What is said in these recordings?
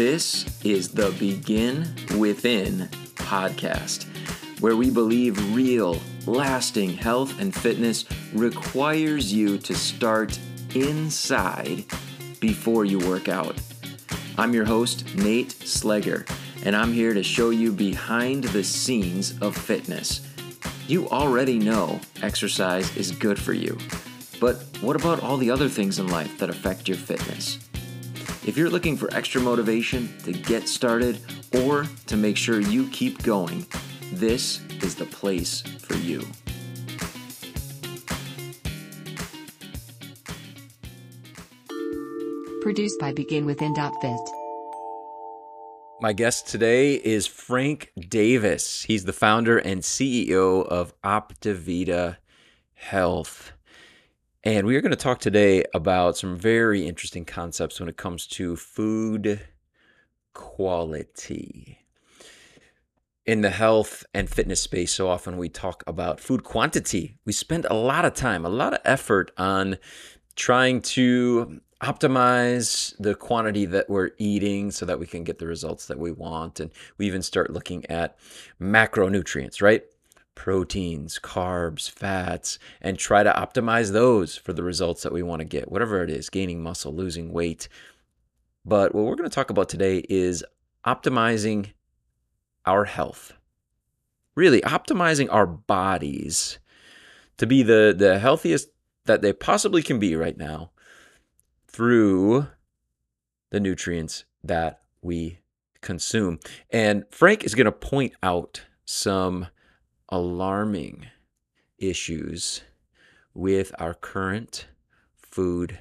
This is the Begin Within podcast, where we believe real, lasting health and fitness requires you to start inside before you work out. I'm your host, Nate Slegger, and I'm here to show you behind the scenes of fitness. You already know exercise is good for you, but what about all the other things in life that affect your fitness? If you're looking for extra motivation to get started or to make sure you keep going, this is the place for you. Produced by BeginWithin.fit. My guest today is Frank Davis. He's the founder and CEO of Optivida Health. And we are going to talk today about some very interesting concepts when it comes to food quality. In the health and fitness space, so often we talk about food quantity. We spend a lot of time, a lot of effort on trying to optimize the quantity that we're eating so that we can get the results that we want. And we even start looking at macronutrients, right? Proteins, carbs, fats, and try to optimize those for the results that we want to get, whatever it is gaining muscle, losing weight. But what we're going to talk about today is optimizing our health. Really, optimizing our bodies to be the, the healthiest that they possibly can be right now through the nutrients that we consume. And Frank is going to point out some alarming issues with our current food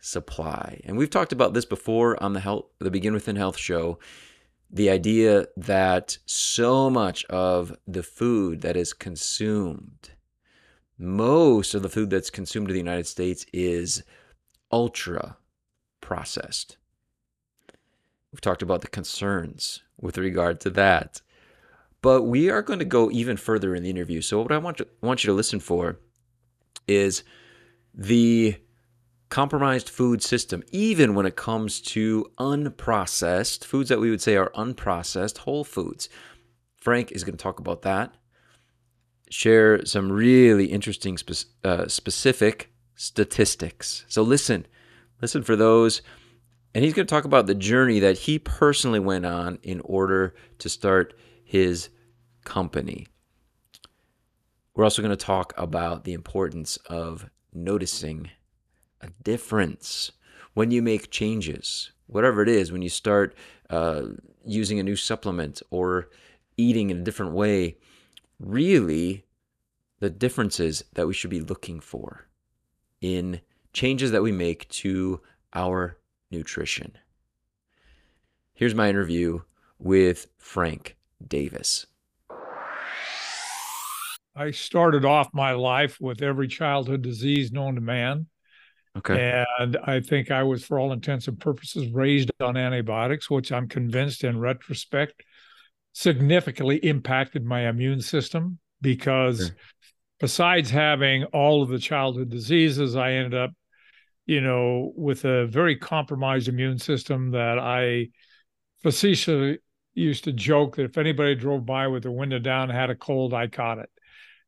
supply. And we've talked about this before on the health the Begin Within Health show. The idea that so much of the food that is consumed, most of the food that's consumed in the United States is ultra processed. We've talked about the concerns with regard to that. But we are going to go even further in the interview. So, what I want, to, want you to listen for is the compromised food system, even when it comes to unprocessed foods that we would say are unprocessed whole foods. Frank is going to talk about that, share some really interesting spe- uh, specific statistics. So, listen, listen for those. And he's going to talk about the journey that he personally went on in order to start his company. We're also going to talk about the importance of noticing a difference when you make changes, whatever it is, when you start uh, using a new supplement or eating in a different way, really the differences that we should be looking for in changes that we make to our nutrition. Here's my interview with Frank Davis. I started off my life with every childhood disease known to man. Okay. And I think I was, for all intents and purposes, raised on antibiotics, which I'm convinced in retrospect significantly impacted my immune system because sure. besides having all of the childhood diseases, I ended up, you know, with a very compromised immune system that I facetiously used to joke that if anybody drove by with the window down and had a cold, I caught it.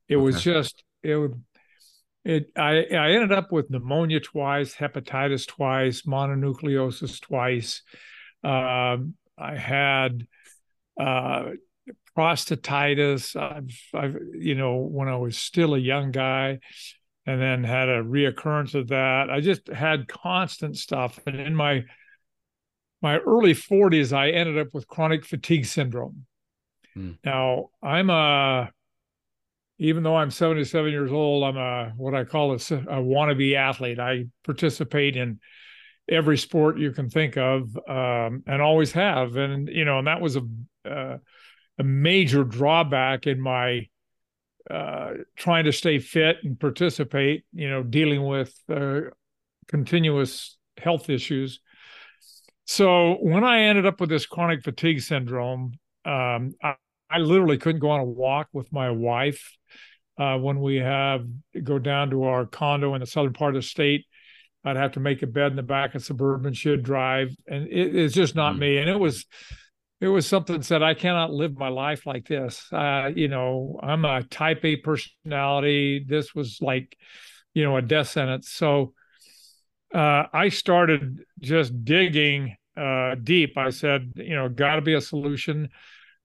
It okay. was just it would it I I ended up with pneumonia twice, hepatitis twice, mononucleosis twice. Um, I had uh, prostatitis. I've, I've, you know, when I was still a young guy, and then had a reoccurrence of that. I just had constant stuff, and in my my early 40s, I ended up with chronic fatigue syndrome. Hmm. Now I'm a even though I'm 77 years old, I'm a what I call a, a wannabe athlete. I participate in every sport you can think of, um, and always have. And you know, and that was a uh, a major drawback in my uh, trying to stay fit and participate. You know, dealing with uh, continuous health issues. So when I ended up with this chronic fatigue syndrome, um, I, I literally couldn't go on a walk with my wife uh, when we have go down to our condo in the southern part of the state I'd have to make a bed in the back of suburban should drive, and it, it's just not mm. me. And it was it was something that said I cannot live my life like this. Uh, you know, I'm a type A personality. This was like, you know, a death sentence. So uh, I started just digging uh, deep. I said, you know, got to be a solution.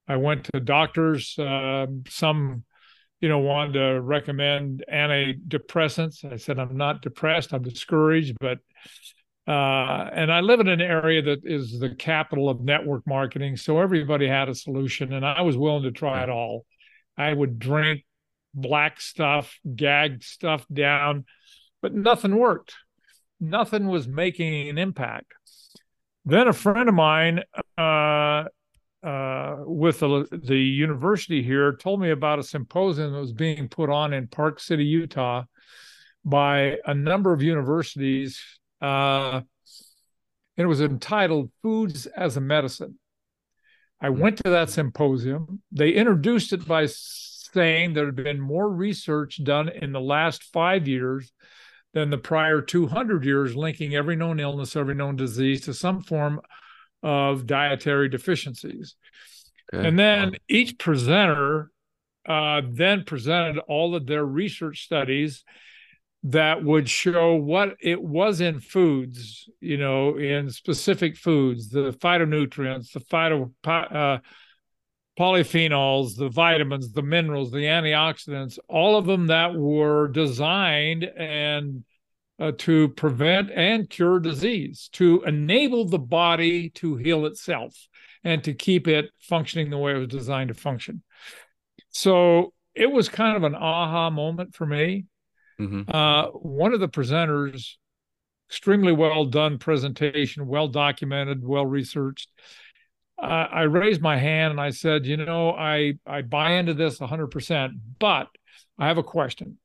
I went to doctors. Uh, some you know, wanted to recommend antidepressants. I said, I'm not depressed, I'm discouraged, but uh, and I live in an area that is the capital of network marketing. So everybody had a solution, and I was willing to try it all. I would drink black stuff, gag stuff down, but nothing worked. Nothing was making an impact. Then a friend of mine uh, uh, with the, the university here told me about a symposium that was being put on in Park City, Utah, by a number of universities. Uh, and it was entitled Foods as a Medicine. I hmm. went to that symposium. They introduced it by saying there had been more research done in the last five years than the prior 200 years, linking every known illness, every known disease to some form of dietary deficiencies. Okay. And then each presenter uh, then presented all of their research studies that would show what it was in foods, you know, in specific foods, the phytonutrients, the phyto uh, polyphenols, the vitamins, the minerals, the antioxidants, all of them that were designed and uh, to prevent and cure disease, to enable the body to heal itself and to keep it functioning the way it was designed to function. So it was kind of an aha moment for me. Mm-hmm. Uh, one of the presenters, extremely well done presentation, well documented, well researched. Uh, I raised my hand and I said, you know, I I buy into this 100%, but I have a question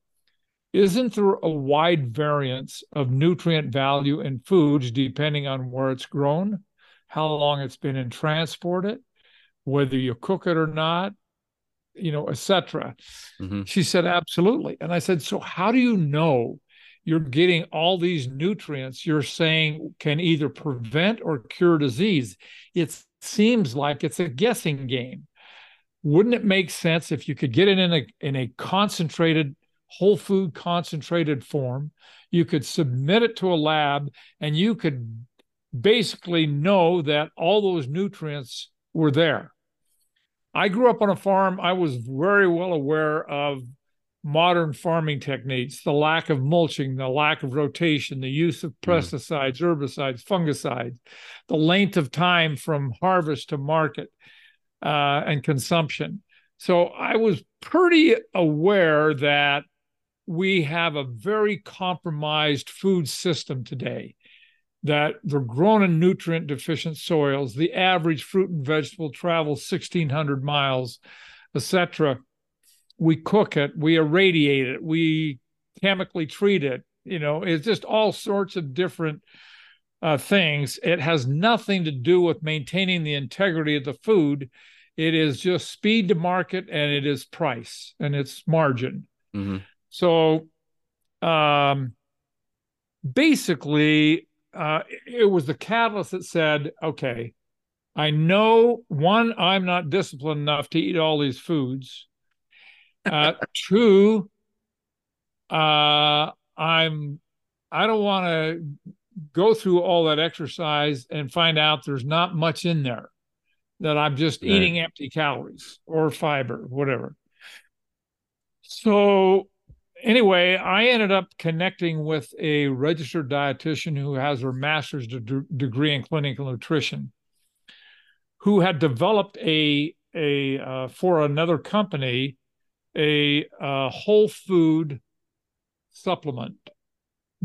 isn't there a wide variance of nutrient value in foods depending on where it's grown, how long it's been in transported, whether you cook it or not, you know, etc. Mm-hmm. She said, absolutely. And I said, so how do you know you're getting all these nutrients you're saying can either prevent or cure disease? It seems like it's a guessing game. Wouldn't it make sense if you could get it in a in a concentrated whole food concentrated form. You could submit it to a lab and you could basically know that all those nutrients were there. I grew up on a farm. I was very well aware of modern farming techniques, the lack of mulching, the lack of rotation, the use of hmm. pesticides, herbicides, fungicides, the length of time from harvest to market uh, and consumption. So I was pretty aware that we have a very compromised food system today that they're grown in nutrient deficient soils the average fruit and vegetable travels 1600 miles etc we cook it we irradiate it we chemically treat it you know it's just all sorts of different uh, things. It has nothing to do with maintaining the integrity of the food. It is just speed to market and it is price and it's margin. Mm-hmm. So um, basically, uh, it was the catalyst that said, okay, I know one, I'm not disciplined enough to eat all these foods. Uh, two, uh, I'm I don't want to go through all that exercise and find out there's not much in there that I'm just right. eating empty calories or fiber, whatever. So anyway, I ended up connecting with a registered dietitian who has her master's de- degree in clinical nutrition, who had developed a a uh, for another company a uh, whole food supplement.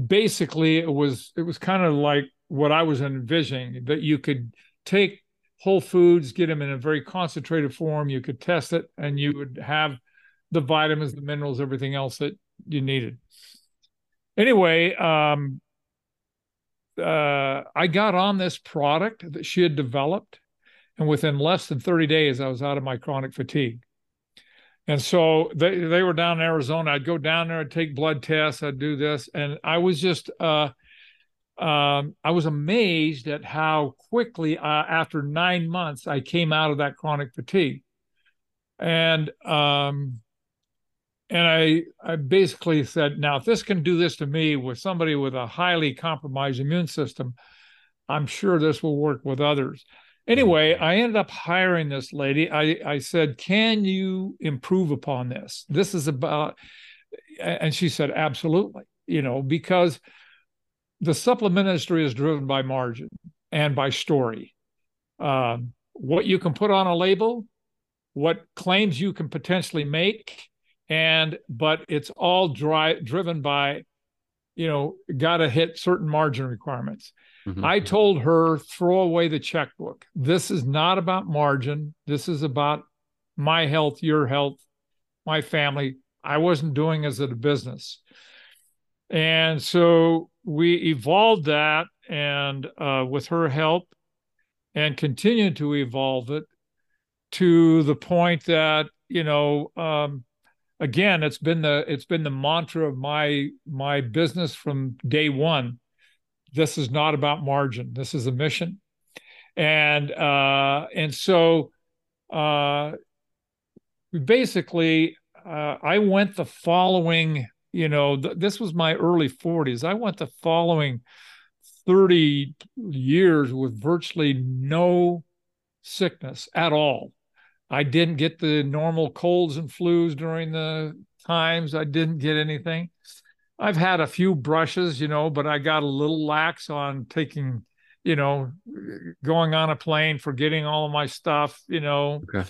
Basically, it was it was kind of like what I was envisioning that you could take whole foods, get them in a very concentrated form. You could test it, and you would have the vitamins, the minerals, everything else that you needed. Anyway, um, uh, I got on this product that she had developed, and within less than 30 days, I was out of my chronic fatigue. And so they, they were down in Arizona. I'd go down there, I'd take blood tests, I'd do this. And I was just, uh, um, I was amazed at how quickly, uh, after nine months, I came out of that chronic fatigue, and um, and I I basically said, now if this can do this to me with somebody with a highly compromised immune system, I'm sure this will work with others. Anyway, I ended up hiring this lady. I, I said, Can you improve upon this? This is about, and she said, Absolutely. You know, because the supplement industry is driven by margin and by story. Um, what you can put on a label, what claims you can potentially make, and but it's all dry, driven by, you know, got to hit certain margin requirements. Mm-hmm. I told her, throw away the checkbook. This is not about margin. This is about my health, your health, my family. I wasn't doing as a business. And so we evolved that and uh, with her help and continued to evolve it to the point that, you know, um, again, it's been the it's been the mantra of my my business from day one this is not about margin. This is a mission. And uh, and so uh, basically, uh, I went the following. You know, th- this was my early 40s. I went the following 30 years with virtually no sickness at all. I didn't get the normal colds and flus during the times. I didn't get anything. I've had a few brushes, you know, but I got a little lax on taking, you know, going on a plane, forgetting all of my stuff, you know, okay.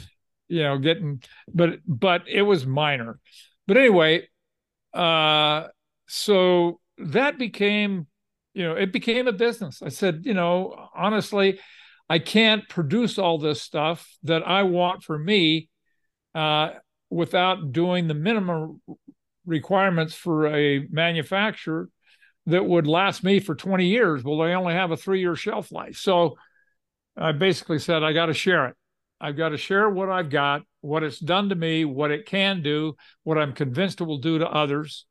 you know, getting, but but it was minor. But anyway, uh, so that became, you know, it became a business. I said, you know, honestly, I can't produce all this stuff that I want for me uh, without doing the minimum requirements for a manufacturer that would last me for 20 years. Well, they only have a three year shelf life. So I basically said, I got to share it. I've got to share what I've got, what it's done to me, what it can do, what I'm convinced it will do to others.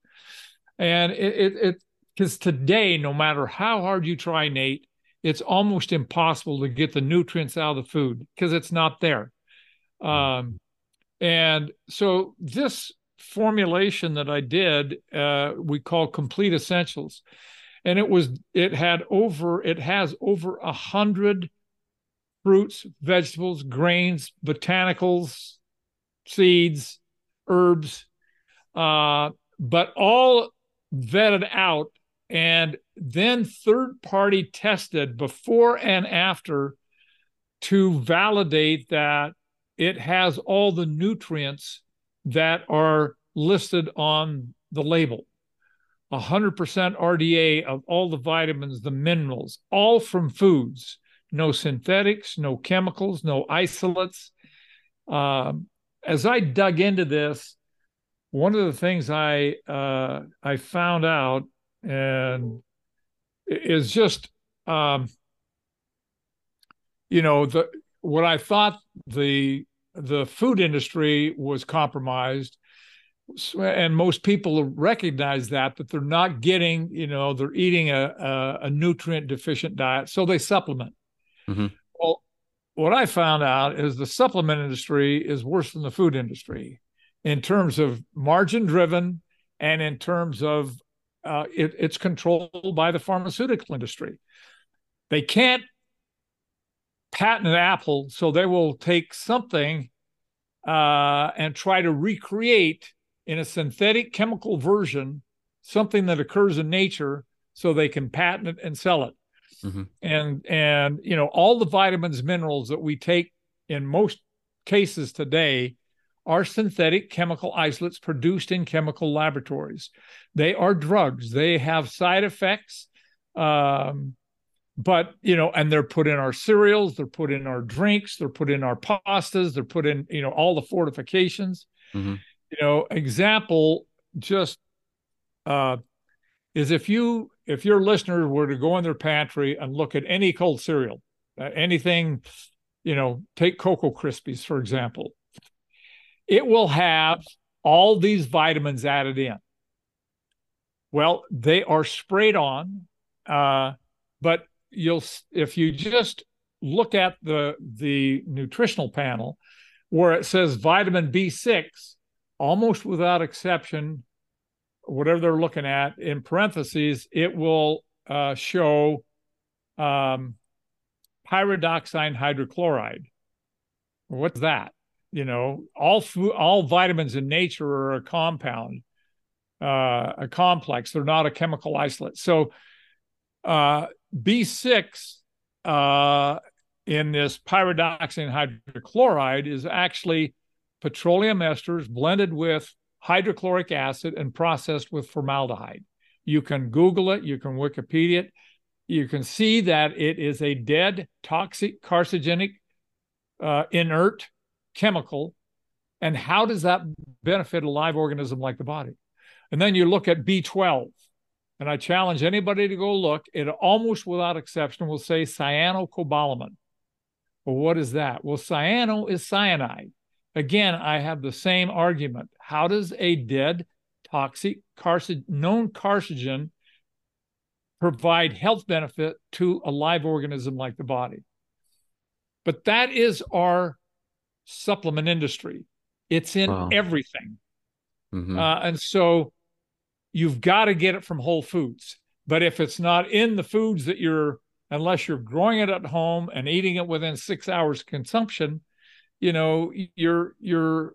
And it, it, because today, no matter how hard you try, Nate, it's almost impossible to get the nutrients out of the food because it's not there. Um, and so this formulation that I did, uh, we call Complete Essentials, and it was it had over it has over a hundred fruits, vegetables, grains, botanicals, seeds, herbs, uh, but all vetted out and then third party tested before and after to validate that it has all the nutrients that are listed on the label. 100% RDA of all the vitamins, the minerals, all from foods. No synthetics, no chemicals, no isolates. Um, as I dug into this, one of the things I uh, I found out and is just um, you know the what I thought the the food industry was compromised and most people recognize that that they're not getting you know they're eating a, a, a nutrient deficient diet so they supplement mm-hmm. well what i found out is the supplement industry is worse than the food industry in terms of margin driven and in terms of uh, it, it's controlled by the pharmaceutical industry they can't patent apple, so they will take something uh, and try to recreate in a synthetic chemical version something that occurs in nature, so they can patent it and sell it. Mm-hmm. And and you know all the vitamins, minerals that we take in most cases today are synthetic chemical isolates produced in chemical laboratories. They are drugs. They have side effects. Um, but you know and they're put in our cereals they're put in our drinks they're put in our pastas they're put in you know all the fortifications mm-hmm. you know example just uh is if you if your listeners were to go in their pantry and look at any cold cereal uh, anything you know take cocoa krispies for example it will have all these vitamins added in well they are sprayed on uh but you'll if you just look at the the nutritional panel where it says vitamin B6, almost without exception, whatever they're looking at in parentheses, it will uh, show um, pyridoxine hydrochloride. What's that? You know, all food, all vitamins in nature are a compound, uh, a complex. They're not a chemical isolate. So uh, B6 uh, in this pyridoxine hydrochloride is actually petroleum esters blended with hydrochloric acid and processed with formaldehyde. You can Google it, you can Wikipedia it. You can see that it is a dead, toxic, carcinogenic, uh, inert chemical. And how does that benefit a live organism like the body? And then you look at B12, and I challenge anybody to go look. It almost without exception will say cyanocobalamin. Well, what is that? Well, cyano is cyanide. Again, I have the same argument. How does a dead, toxic, carcin- known carcinogen provide health benefit to a live organism like the body? But that is our supplement industry. It's in wow. everything. Mm-hmm. Uh, and so you've got to get it from Whole Foods. But if it's not in the foods that you're unless you're growing it at home and eating it within six hours consumption, you know, you're you're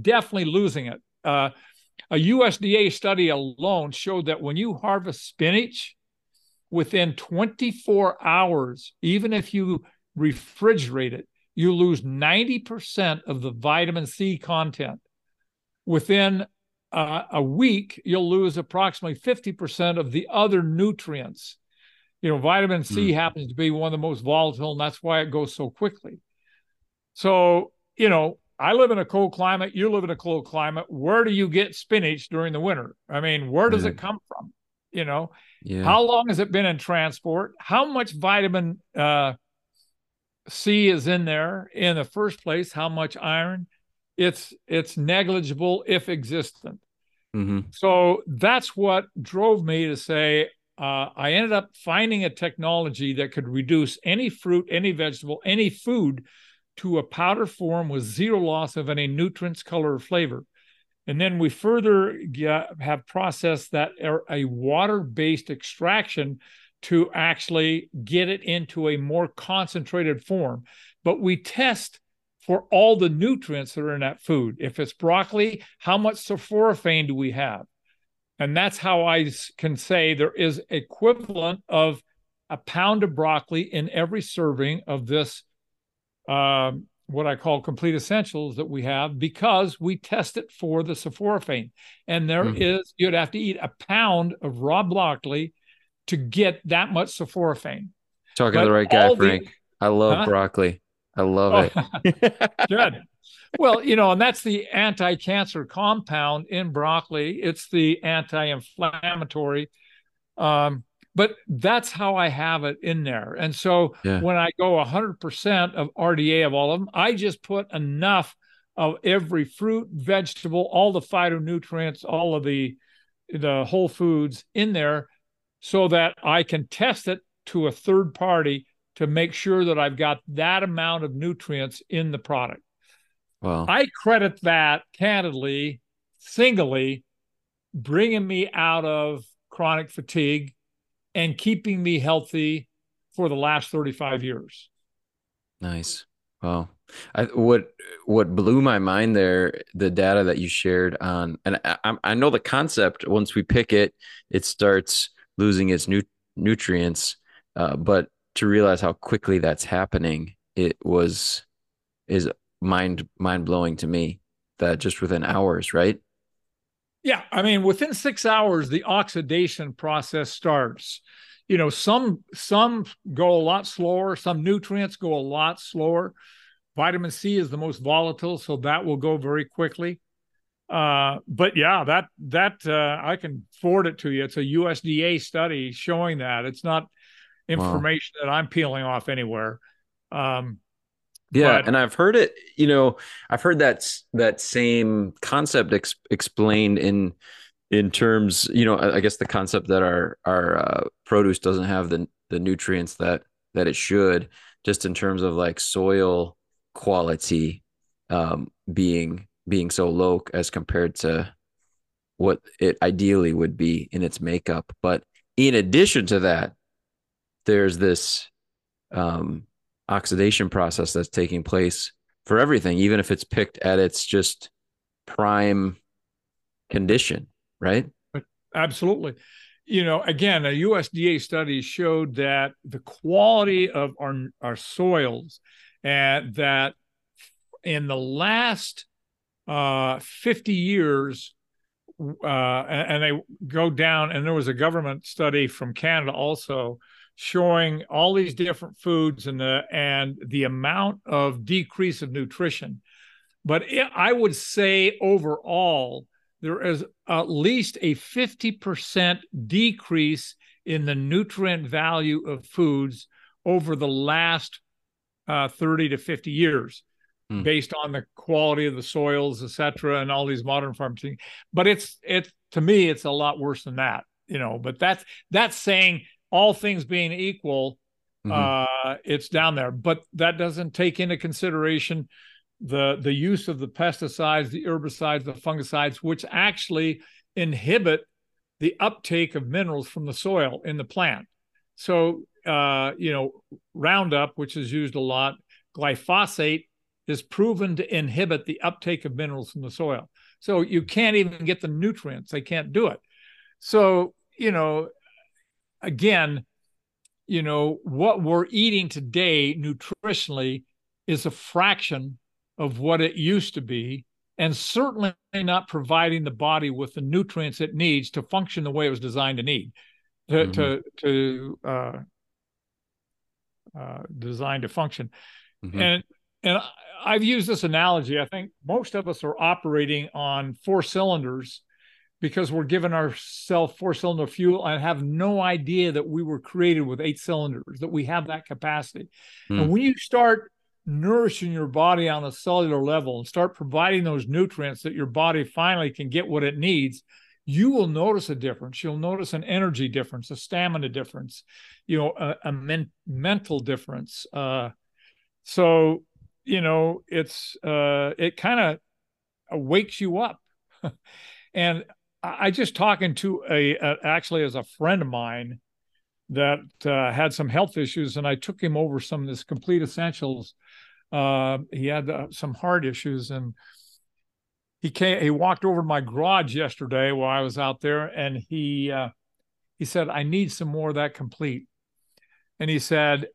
definitely losing it. Uh, a USDA study alone showed that when you harvest spinach, within 24 hours, even if you refrigerate it, you lose 90% of the vitamin C content. Within uh, a week, you'll lose approximately 50% of the other nutrients you know, vitamin C mm. happens to be one of the most volatile, and that's why it goes so quickly. So, you know, I live in a cold climate. You live in a cold climate. Where do you get spinach during the winter? I mean, where does yeah. it come from? You know, yeah. how long has it been in transport? How much vitamin uh, C is in there in the first place? How much iron? It's it's negligible if existent. Mm-hmm. So that's what drove me to say uh, I ended up finding a technology that could reduce any fruit, any vegetable, any food to a powder form with zero loss of any nutrients, color, or flavor. And then we further get, have processed that a water based extraction to actually get it into a more concentrated form. But we test for all the nutrients that are in that food. If it's broccoli, how much sulforaphane do we have? And that's how I can say there is equivalent of a pound of broccoli in every serving of this, um, what I call complete essentials that we have, because we test it for the sulforaphane. And there mm-hmm. is, you'd have to eat a pound of raw broccoli to get that much sulforaphane. Talking but to the right guy, Frank. The, I love huh? broccoli. I love oh, it. Good well, you know, and that's the anti-cancer compound in broccoli. It's the anti-inflammatory. Um, but that's how I have it in there. And so yeah. when I go 100% of RDA of all of them, I just put enough of every fruit, vegetable, all the phytonutrients, all of the the whole foods in there so that I can test it to a third party to make sure that I've got that amount of nutrients in the product. Wow. I credit that candidly, singly, bringing me out of chronic fatigue and keeping me healthy for the last 35 years. Nice. Wow. I, what what blew my mind there, the data that you shared on, and I, I know the concept. Once we pick it, it starts losing its nu- nutrients. Uh, but to realize how quickly that's happening, it was is mind mind blowing to me that just within hours, right? Yeah, I mean, within six hours, the oxidation process starts. You know, some some go a lot slower. Some nutrients go a lot slower. Vitamin C is the most volatile, so that will go very quickly. Uh, but yeah, that that uh, I can forward it to you. It's a USDA study showing that. It's not information wow. that I'm peeling off anywhere. Um, yeah, but, and I've heard it. You know, I've heard that that same concept ex- explained in in terms. You know, I guess the concept that our our uh, produce doesn't have the the nutrients that that it should, just in terms of like soil quality um, being being so low as compared to what it ideally would be in its makeup. But in addition to that, there's this um, oxidation process that's taking place for everything, even if it's picked at its just prime condition, right? Absolutely. You know, again, a USDA study showed that the quality of our, our soils and that in the last uh, 50 years, uh, and, and they go down, and there was a government study from Canada also showing all these different foods and the and the amount of decrease of nutrition. But it, I would say overall, there is at least a 50% decrease in the nutrient value of foods over the last uh, 30 to 50 years mm. based on the quality of the soils, et cetera, and all these modern farm things. But it's it to me, it's a lot worse than that, you know. But that's that's saying all things being equal, mm-hmm. uh, it's down there. But that doesn't take into consideration the the use of the pesticides, the herbicides, the fungicides, which actually inhibit the uptake of minerals from the soil in the plant. So, uh, you know, Roundup, which is used a lot, glyphosate is proven to inhibit the uptake of minerals from the soil. So you can't even get the nutrients. They can't do it. So, you know, again, you know, what we're eating today nutritionally is a fraction of what it used to be, and certainly not providing the body with the nutrients it needs to function the way it was designed to need, to mm-hmm. to, to uh, uh, designed to function. Mm-hmm. And and I've used this analogy. I think most of us are operating on four cylinders because we're giving ourselves four cylinder fuel and have no idea that we were created with eight cylinders, that we have that capacity. Mm. And when you start nourishing your body on a cellular level and start providing those nutrients that your body finally can get what it needs, you will notice a difference. You'll notice an energy difference, a stamina difference, you know, a, a men- mental difference. Uh, so, you know, it's uh, it kind of wakes you up. and I just talking to a, a, actually as a friend of mine that uh, had some health issues, and I took him over some of this complete essentials. Uh, he had uh, some heart issues, and he came. He walked over to my garage yesterday while I was out there, and he uh, he said, "I need some more of that complete." And he said,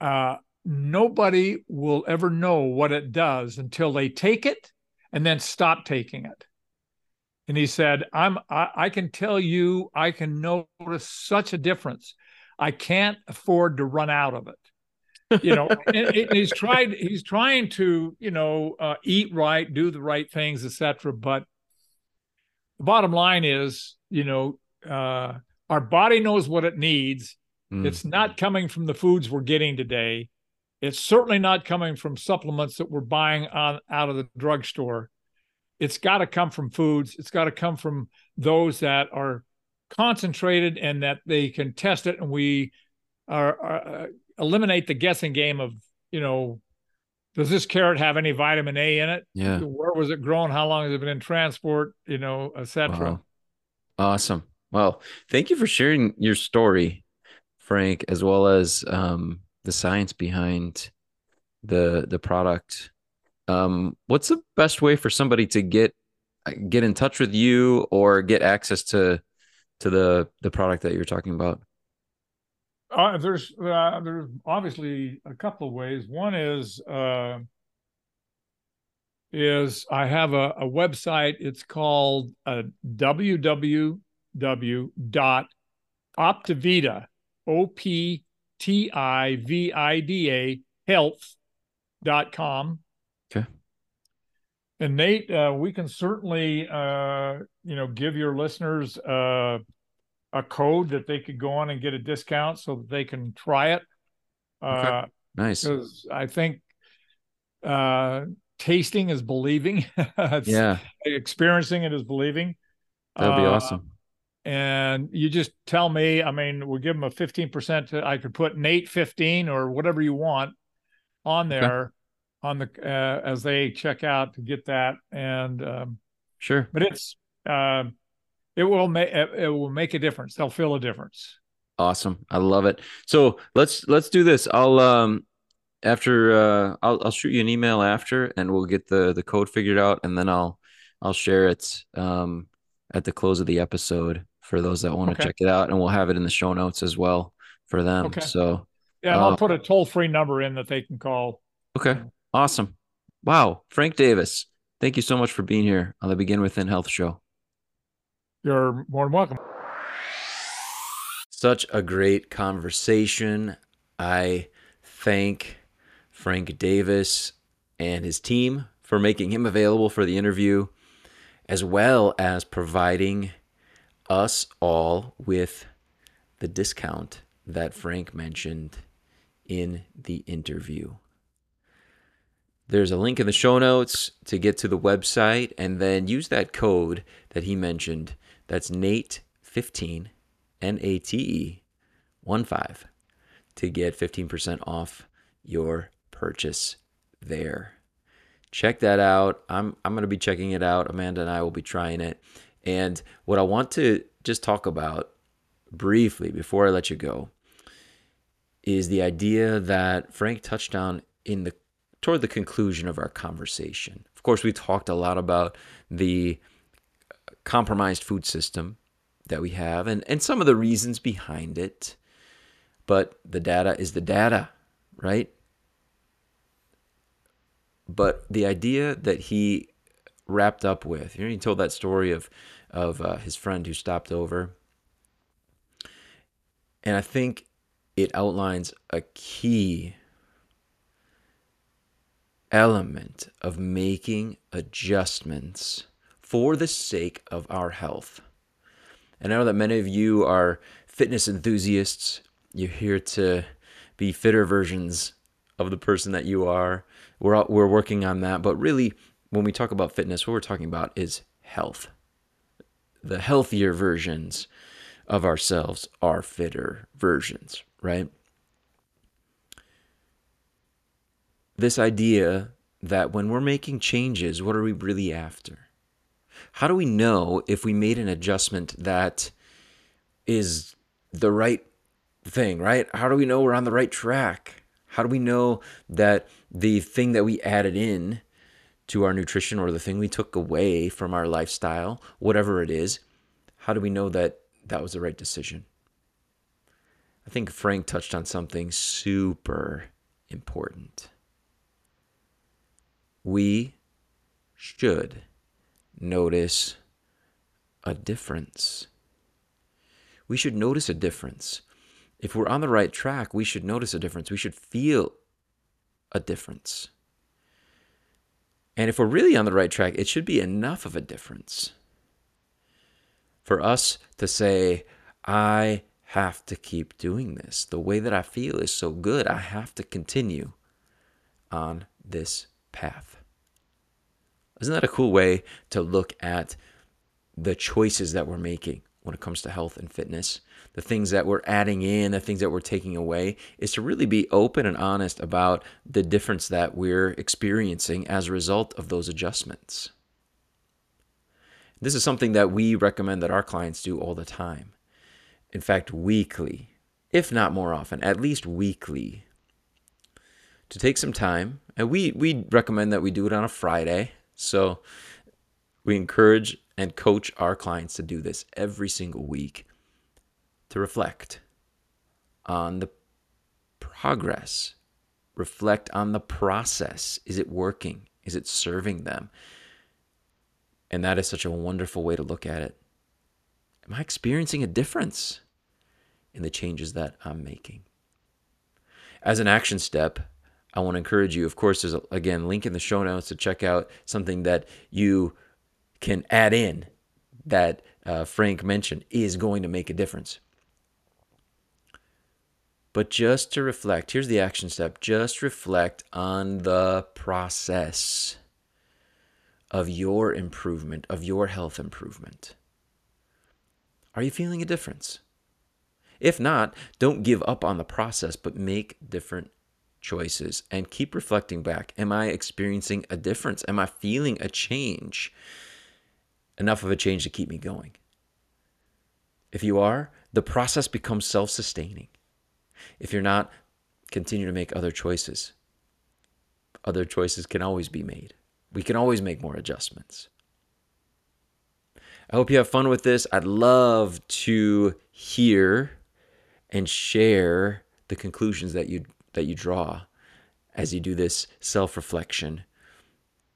uh, "Nobody will ever know what it does until they take it and then stop taking it." and he said, "I'm I, I, can tell you I can notice such a difference. I can't afford to run out of it." You know, and, and he's tried he's trying to you know uh, eat right, do the right things, etc. But the bottom line is, you know, uh, our body knows what it needs. Mm. It's not coming from the foods we're getting today. It's certainly not coming from supplements that we're buying on out of the drugstore it's got to come from foods. It's got to come from those that are concentrated and that they can test it. And we are, are uh, eliminate the guessing game of, you know, does this carrot have any vitamin A in it? Yeah. Where was it grown? How long has it been in transport? You know, etc. Wow. Awesome. Well, thank you for sharing your story, Frank, as well as um, the science behind the the product um, what's the best way for somebody to get get in touch with you or get access to to the the product that you're talking about? Uh, there's uh, there's obviously a couple of ways. One is uh, is I have a, a website. It's called uh, www dot optivida o p t i v i d a health dot com Okay. And Nate, uh, we can certainly, uh, you know, give your listeners uh, a code that they could go on and get a discount so that they can try it. Okay. Uh, nice. Because I think uh, tasting is believing. yeah. Experiencing it is believing. That'd be uh, awesome. And you just tell me. I mean, we'll give them a fifteen percent. I could put Nate fifteen or whatever you want on there okay. on the uh, as they check out to get that. And um, sure, but it's uh, it will make it will make a difference. They'll feel a difference. Awesome. I love it. So let's let's do this. I'll um after uh I'll I'll shoot you an email after and we'll get the the code figured out and then I'll I'll share it um at the close of the episode for those that want to okay. check it out and we'll have it in the show notes as well for them. Okay. So yeah, uh, I'll put a toll free number in that they can call. Okay. Awesome. Wow. Frank Davis, thank you so much for being here on the Begin Within Health Show. You're more than welcome. Such a great conversation. I thank Frank Davis and his team for making him available for the interview, as well as providing us all with the discount that Frank mentioned in the interview. There's a link in the show notes to get to the website and then use that code that he mentioned. That's Nate15 N A T E 1 5 to get 15% off your purchase there. Check that out. I'm, I'm going to be checking it out. Amanda and I will be trying it. And what I want to just talk about briefly before I let you go is the idea that Frank touched on in the toward the conclusion of our conversation. Of course, we talked a lot about the compromised food system that we have and, and some of the reasons behind it. But the data is the data, right? But the idea that he wrapped up with, you know, he told that story of of uh, his friend who stopped over, and I think it outlines a key element of making adjustments for the sake of our health. And I know that many of you are fitness enthusiasts. You're here to be fitter versions of the person that you are. We're we're working on that, but really, when we talk about fitness, what we're talking about is health. The healthier versions of ourselves are fitter versions, right? This idea that when we're making changes, what are we really after? how do we know if we made an adjustment that is the right thing, right? How do we know we're on the right track? How do we know that the thing that we added in to our nutrition or the thing we took away from our lifestyle, whatever it is, how do we know that that was the right decision? I think Frank touched on something super important. We should notice a difference. We should notice a difference. If we're on the right track, we should notice a difference. We should feel a difference. And if we're really on the right track, it should be enough of a difference for us to say, I have to keep doing this. The way that I feel is so good. I have to continue on this path. Isn't that a cool way to look at the choices that we're making when it comes to health and fitness? The things that we're adding in, the things that we're taking away, is to really be open and honest about the difference that we're experiencing as a result of those adjustments. This is something that we recommend that our clients do all the time. In fact, weekly, if not more often, at least weekly, to take some time. And we, we recommend that we do it on a Friday so we encourage and coach our clients to do this every single week to reflect on the progress, reflect on the process. Is it working? Is it serving them? And that is such a wonderful way to look at it. Am I experiencing a difference in the changes that I'm making? As an action step, I want to encourage you. Of course, there's a, again link in the show notes to check out something that you can add in that uh, Frank mentioned is going to make a difference. But just to reflect, here's the action step just reflect on the process of your improvement, of your health improvement. Are you feeling a difference? If not, don't give up on the process, but make different choices and keep reflecting back. Am I experiencing a difference? Am I feeling a change? Enough of a change to keep me going. If you are, the process becomes self sustaining. If you're not, continue to make other choices. Other choices can always be made. We can always make more adjustments. I hope you have fun with this. I'd love to hear and share the conclusions that you that you draw as you do this self-reflection.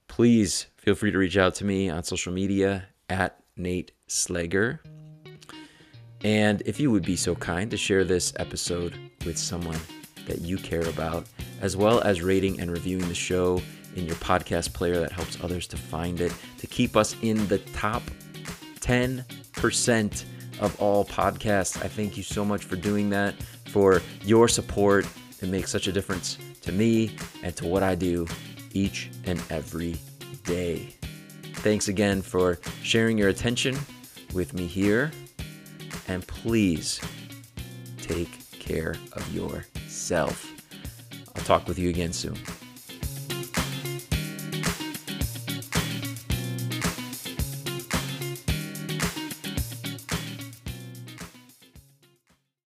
Please feel free to reach out to me on social media at Nate Slager. And if you would be so kind to share this episode with someone that you care about, as well as rating and reviewing the show in your podcast player that helps others to find it, to keep us in the top 10% of all podcasts. I thank you so much for doing that, for your support. It makes such a difference to me and to what I do each and every day. Thanks again for sharing your attention with me here. And please take care of yourself. I'll talk with you again soon.